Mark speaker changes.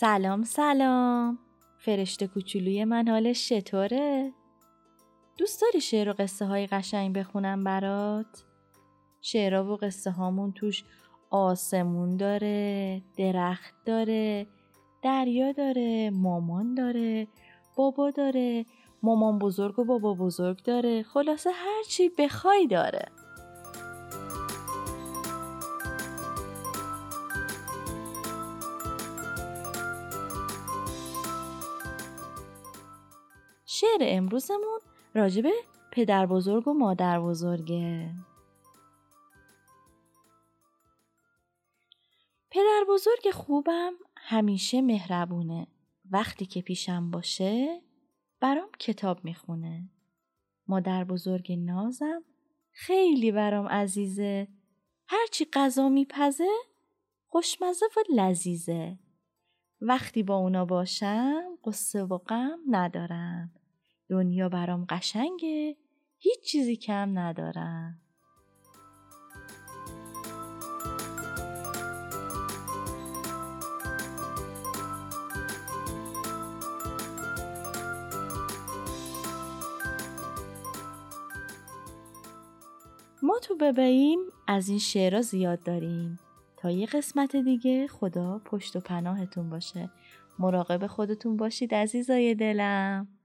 Speaker 1: سلام سلام فرشته کوچولوی من حالش چطوره؟ دوست داری شعر و قصه های قشنگ بخونم برات؟ شعرها و قصه هامون توش آسمون داره، درخت داره، دریا داره، مامان داره، بابا داره، مامان بزرگ و بابا بزرگ داره، خلاصه هر چی بخوای داره. شعر امروزمون راجبه پدر بزرگ و مادر بزرگه. پدر بزرگ خوبم همیشه مهربونه. وقتی که پیشم باشه برام کتاب می‌خونه. مادر بزرگ نازم خیلی برام عزیزه. هرچی غذا میپزه خوشمزه و لذیذه. وقتی با اونا باشم قصه و غم ندارم. دنیا برام قشنگه. هیچ چیزی کم ندارم. ما تو بباییم از این شعرها زیاد داریم. تا یه قسمت دیگه خدا پشت و پناهتون باشه. مراقب خودتون باشید عزیزای دلم.